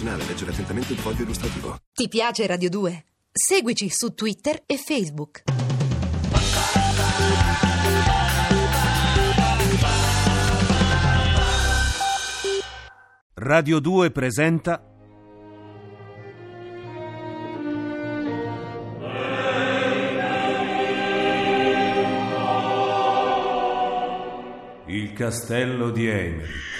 medicinale. Leggere attentamente il foglio illustrativo. Ti piace Radio 2? Seguici su Twitter e Facebook. Radio 2 presenta Il castello di Emerick.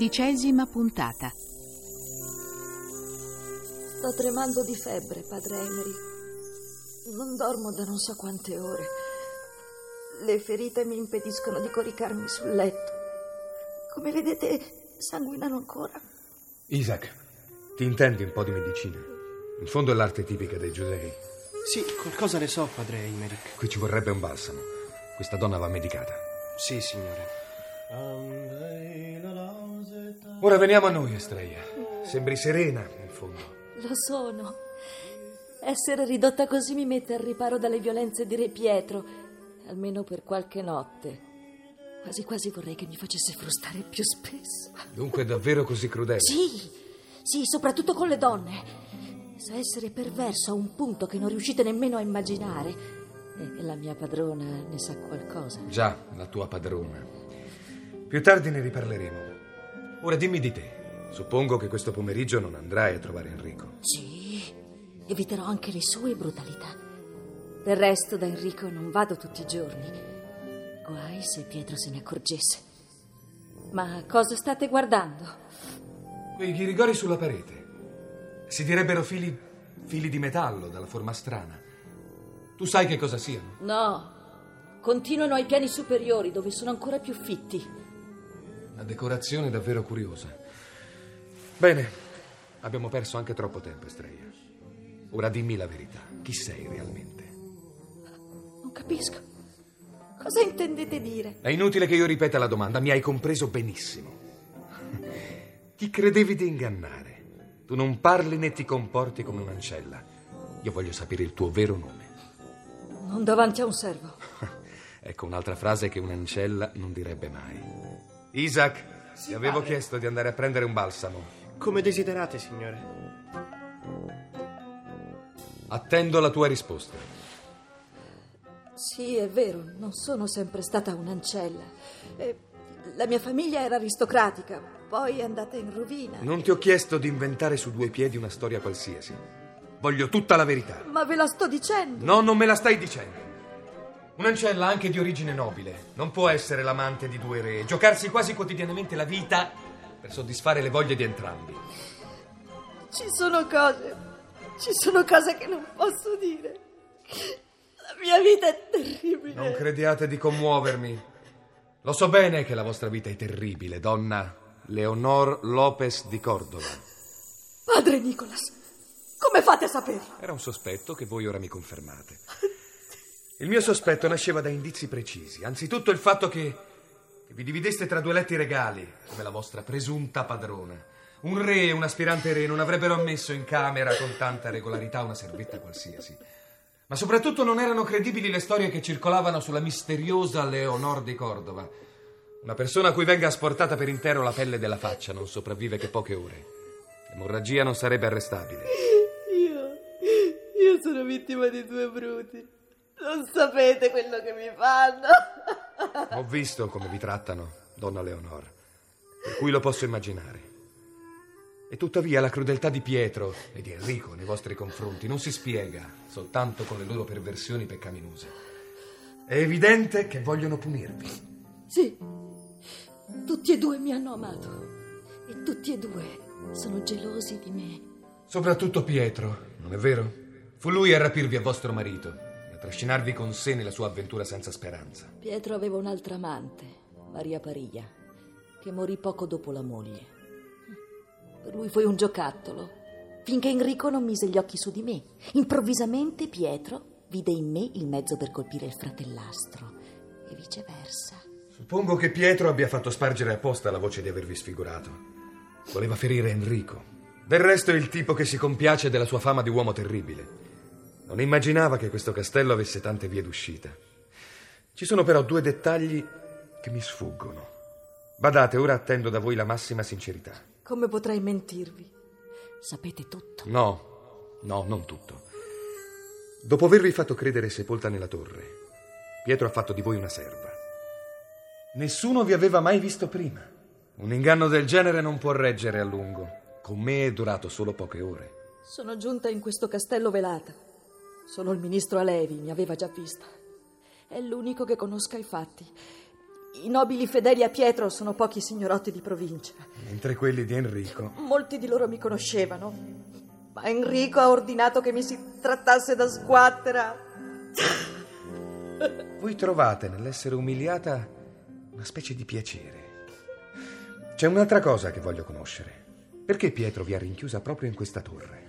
Quindicesima puntata. Sto tremando di febbre, padre Emery. Non dormo da non so quante ore. Le ferite mi impediscono di coricarmi sul letto. Come vedete, sanguinano ancora. Isaac, ti intendi un po' di medicina? In fondo è l'arte tipica dei giudei. Sì, qualcosa ne so, padre Imeric. Qui ci vorrebbe un balsamo. Questa donna va medicata. Sì, signore. Ora veniamo a noi, Estrella. Sembri serena, in fondo. Lo sono. Essere ridotta così mi mette al riparo dalle violenze di Re Pietro, almeno per qualche notte. Quasi quasi vorrei che mi facesse frustare più spesso. Dunque è davvero così crudele? Sì, sì, soprattutto con le donne. Sa essere perverso a un punto che non riuscite nemmeno a immaginare. E la mia padrona ne sa qualcosa. Già, la tua padrona. Più tardi ne riparleremo. Ora dimmi di te. Suppongo che questo pomeriggio non andrai a trovare Enrico. Sì, eviterò anche le sue brutalità. Del resto da Enrico non vado tutti i giorni. Guai se Pietro se ne accorgesse. Ma cosa state guardando? Quei ghirigori sulla parete. Si direbbero fili, fili di metallo dalla forma strana. Tu sai che cosa siano? No, continuano ai piani superiori dove sono ancora più fitti. Una decorazione davvero curiosa. Bene, abbiamo perso anche troppo tempo, Estrella. Ora dimmi la verità. Chi sei realmente? Non capisco. Cosa intendete dire? È inutile che io ripeta la domanda, mi hai compreso benissimo. Chi credevi di ingannare? Tu non parli né ti comporti come un'ancella. Io voglio sapere il tuo vero nome. Non davanti a un servo. ecco un'altra frase che un'ancella non direbbe mai. Isaac, ti avevo padre. chiesto di andare a prendere un balsamo. Come desiderate, signore. Attendo la tua risposta. Sì, è vero, non sono sempre stata un'ancella. Eh, la mia famiglia era aristocratica, poi è andata in rovina. Non ti ho chiesto di inventare su due piedi una storia qualsiasi. Voglio tutta la verità. Ma ve la sto dicendo. No, non me la stai dicendo. Un'ancella anche di origine nobile non può essere l'amante di due re e giocarsi quasi quotidianamente la vita per soddisfare le voglie di entrambi. Ci sono cose, ci sono cose che non posso dire. La mia vita è terribile. Non crediate di commuovermi. Lo so bene che la vostra vita è terribile, donna Leonor Lopez di Cordova. Padre Nicolas, come fate a saperlo? Era un sospetto che voi ora mi confermate. Il mio sospetto nasceva da indizi precisi. Anzitutto il fatto che, che vi divideste tra due letti regali, come la vostra presunta padrona. Un re e un aspirante re non avrebbero ammesso in camera con tanta regolarità una servietta qualsiasi. Ma soprattutto non erano credibili le storie che circolavano sulla misteriosa Leonor di Cordova. Una persona a cui venga asportata per intero la pelle della faccia non sopravvive che poche ore. L'emorragia non sarebbe arrestabile. Io, io sono vittima di due bruti. Non sapete quello che mi fanno. Ho visto come vi trattano, donna Leonor, per cui lo posso immaginare. E tuttavia la crudeltà di Pietro e di Enrico nei vostri confronti non si spiega soltanto con le loro perversioni peccaminose. È evidente che vogliono punirvi. Sì, tutti e due mi hanno amato. E tutti e due sono gelosi di me. Soprattutto Pietro, non è vero? Fu lui a rapirvi a vostro marito trascinarvi con sé nella sua avventura senza speranza. Pietro aveva un'altra amante, Maria Pariglia, che morì poco dopo la moglie. Per lui foi un giocattolo, finché Enrico non mise gli occhi su di me. Improvvisamente Pietro vide in me il mezzo per colpire il fratellastro e viceversa. Suppongo che Pietro abbia fatto spargere apposta la voce di avervi sfigurato. Voleva ferire Enrico. Del resto è il tipo che si compiace della sua fama di uomo terribile. Non immaginava che questo castello avesse tante vie d'uscita. Ci sono però due dettagli che mi sfuggono. Badate, ora attendo da voi la massima sincerità. Come potrei mentirvi? Sapete tutto. No, no, non tutto. Dopo avervi fatto credere sepolta nella torre, Pietro ha fatto di voi una serva. Nessuno vi aveva mai visto prima. Un inganno del genere non può reggere a lungo. Con me è durato solo poche ore. Sono giunta in questo castello velata. Solo il ministro Alevi mi aveva già vista. È l'unico che conosca i fatti. I nobili fedeli a Pietro sono pochi signorotti di provincia. Mentre quelli di Enrico. Molti di loro mi conoscevano. Ma Enrico ha ordinato che mi si trattasse da sguattera. Voi trovate nell'essere umiliata una specie di piacere. C'è un'altra cosa che voglio conoscere. Perché Pietro vi ha rinchiusa proprio in questa torre?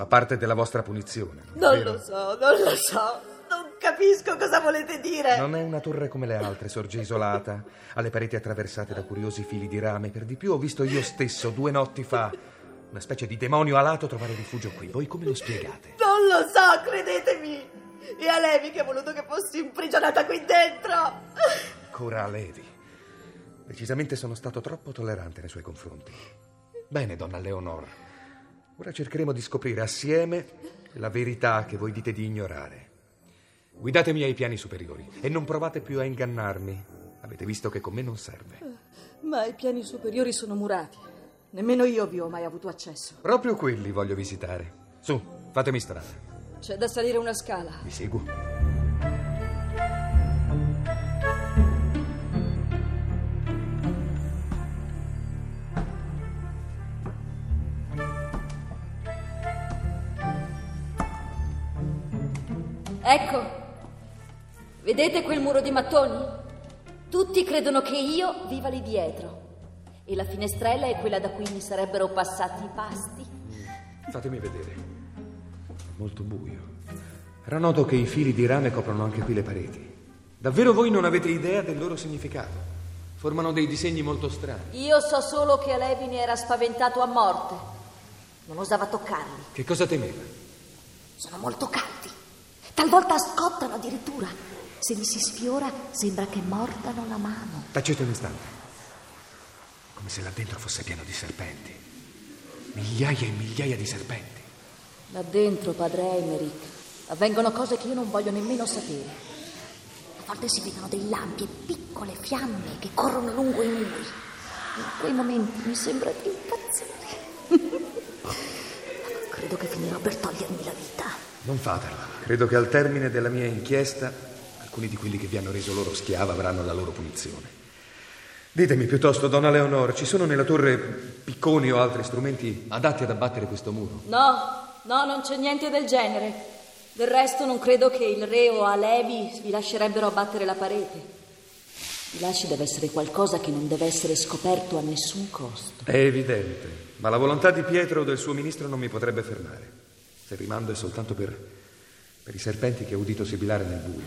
Fa parte della vostra punizione. Non, vero? lo so, non lo so. Non capisco cosa volete dire. Non è una torre come le altre, sorge isolata, ha le pareti attraversate da curiosi fili di rame. Per di più ho visto io stesso due notti fa una specie di demonio alato trovare rifugio qui. Voi come lo spiegate? Non lo so, credetemi. E a Levi che ha voluto che fossi imprigionata qui dentro. Ancora a Levi. Decisamente sono stato troppo tollerante nei suoi confronti. Bene, donna Leonor. Ora cercheremo di scoprire assieme la verità che voi dite di ignorare. Guidatemi ai piani superiori e non provate più a ingannarmi. Avete visto che con me non serve. Ma i piani superiori sono murati. Nemmeno io vi ho mai avuto accesso. Proprio quelli voglio visitare. Su, fatemi strada. C'è da salire una scala. Vi seguo. Ecco, vedete quel muro di mattoni? Tutti credono che io viva lì dietro. E la finestrella è quella da cui mi sarebbero passati i pasti. Fatemi vedere. È molto buio. Era noto che i fili di rame coprono anche qui le pareti. Davvero voi non avete idea del loro significato? Formano dei disegni molto strani. Io so solo che Alevi ne era spaventato a morte. Non osava toccarli. Che cosa temeva? Sono molto caldi. Talvolta scottano addirittura. Se li si sfiora sembra che mordano la mano. Tacete un istante. Come se là dentro fosse pieno di serpenti. Migliaia e migliaia di serpenti. Là dentro, padre Emerick, avvengono cose che io non voglio nemmeno sapere. A volte si vedono dei lampi e piccole fiamme che corrono lungo i muri. In quei momenti mi sembra di impazzire. Credo che finirò per togliermi la vita. Non fatelo. Credo che al termine della mia inchiesta alcuni di quelli che vi hanno reso loro schiava avranno la loro punizione. Ditemi piuttosto, donna Leonor, ci sono nella torre picconi o altri strumenti adatti ad abbattere questo muro? No, no, non c'è niente del genere. Del resto non credo che il re o Alevi vi lascerebbero abbattere la parete. I lasci deve essere qualcosa che non deve essere scoperto a nessun costo. È evidente, ma la volontà di Pietro o del suo ministro non mi potrebbe fermare. Se il rimando è soltanto per, per i serpenti che ho udito sibilare nel buio.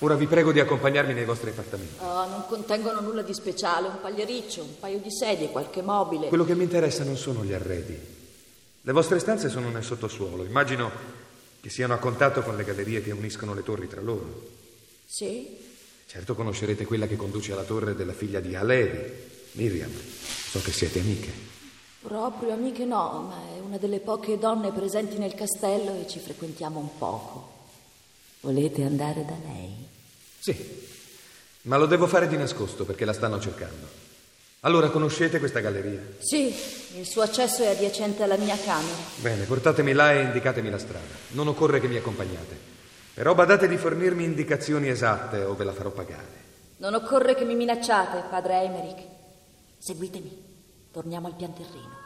Ora vi prego di accompagnarmi nei vostri appartamenti. Oh, non contengono nulla di speciale, un pagliericcio, un paio di sedie, qualche mobile. Quello che mi interessa non sono gli arredi. Le vostre stanze sono nel sottosuolo. Immagino che siano a contatto con le gallerie che uniscono le torri tra loro. Sì? Certo conoscerete quella che conduce alla torre della figlia di Alevi, Miriam. So che siete amiche. Proprio amiche no, ma è una delle poche donne presenti nel castello e ci frequentiamo un poco. Volete andare da lei? Sì, ma lo devo fare di nascosto perché la stanno cercando. Allora conoscete questa galleria? Sì, il suo accesso è adiacente alla mia camera. Bene, portatemi là e indicatemi la strada. Non occorre che mi accompagnate. Però badate di fornirmi indicazioni esatte o ve la farò pagare. Non occorre che mi minacciate, padre Emerick. Seguitemi, torniamo al pian terreno.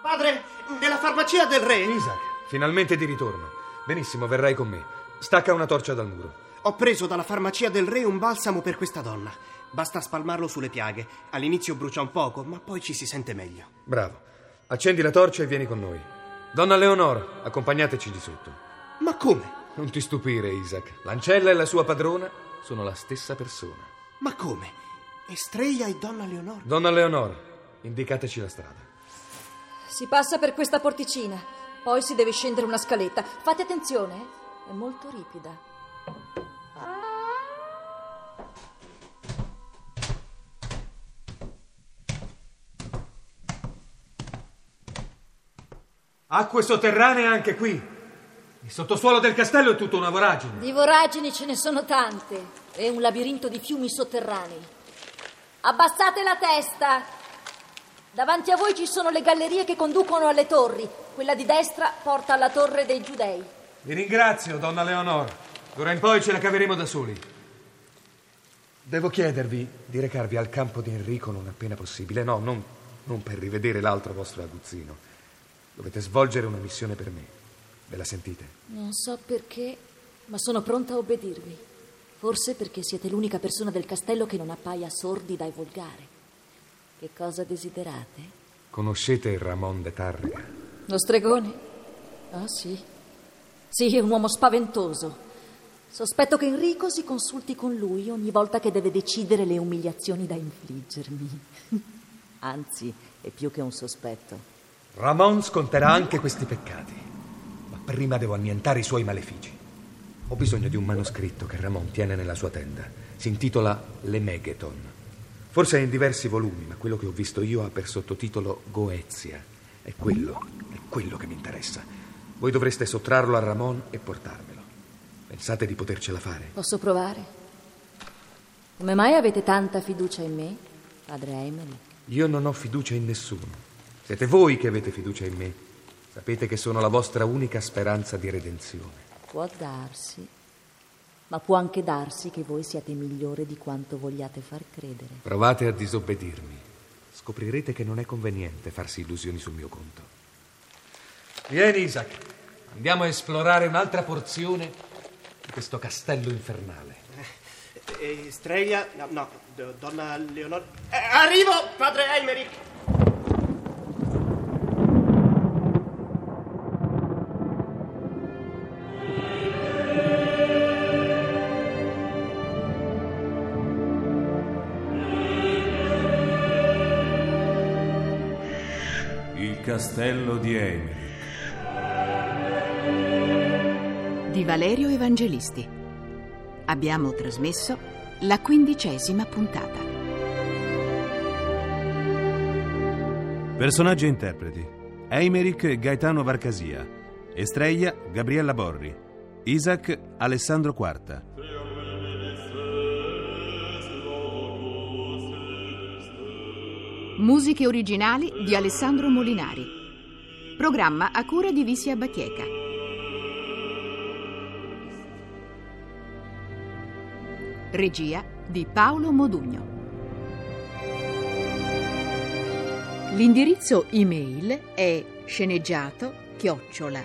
Padre, nella farmacia del re Isaac, finalmente di ritorno. Benissimo, verrai con me. Stacca una torcia dal muro. ho preso dalla farmacia del re un balsamo per questa donna. Basta spalmarlo sulle piaghe. All'inizio brucia un poco, ma poi ci si sente meglio. Bravo. Accendi la torcia e vieni con noi. Donna Leonor, accompagnateci di sotto. Ma come? Non ti stupire, Isaac. L'ancella e la sua padrona sono la stessa persona. Ma come? Estrella e donna Leonor? Donna Leonor, indicateci la strada. Si passa per questa porticina, poi si deve scendere una scaletta. Fate attenzione, eh? è molto ripida. Acque sotterranee anche qui. Il sottosuolo del castello è tutto una voragine. Di voragini ce ne sono tante. È un labirinto di fiumi sotterranei. Abbassate la testa. Davanti a voi ci sono le gallerie che conducono alle torri. Quella di destra porta alla torre dei giudei. Vi ringrazio, donna Leonor. D'ora in poi ce la caveremo da soli. Devo chiedervi di recarvi al campo di Enrico non appena possibile. No, non, non per rivedere l'altro vostro aguzzino. Dovete svolgere una missione per me. Ve la sentite? Non so perché, ma sono pronta a obbedirvi. Forse perché siete l'unica persona del castello che non appaia sordida e volgare. Che cosa desiderate? Conoscete Ramon de Tarrega? Lo stregone? Ah, sì. Sì, è un uomo spaventoso. Sospetto che Enrico si consulti con lui ogni volta che deve decidere le umiliazioni da infliggermi. Anzi, è più che un sospetto. Ramon sconterà anche questi peccati. Ma prima devo annientare i suoi malefici. Ho bisogno di un manoscritto che Ramon tiene nella sua tenda. Si intitola Le Megaton. Forse è in diversi volumi, ma quello che ho visto io ha per sottotitolo Goezia. È quello, è quello che mi interessa. Voi dovreste sottrarlo a Ramon e portarmelo. Pensate di potercela fare? Posso provare? Come mai avete tanta fiducia in me, padre Emily? Io non ho fiducia in nessuno. Siete voi che avete fiducia in me. Sapete che sono la vostra unica speranza di redenzione. Può darsi, ma può anche darsi che voi siate migliore di quanto vogliate far credere. Provate a disobbedirmi. Scoprirete che non è conveniente farsi illusioni sul mio conto. Vieni, Isaac. Andiamo a esplorare un'altra porzione di questo castello infernale. Eh, Estrella... No, no, do- donna Leonor... Eh, arrivo, padre Eimerick! Castello di Emery. di Valerio Evangelisti. Abbiamo trasmesso la quindicesima puntata. Personaggi e interpreti. Eimerick Gaetano Varcasia. Estrella Gabriella Borri. Isaac Alessandro Quarta. Musiche originali di Alessandro Molinari. Programma a cura di Visia Bacheca. Regia di Paolo Modugno. L'indirizzo email è sceneggiato chiocciola.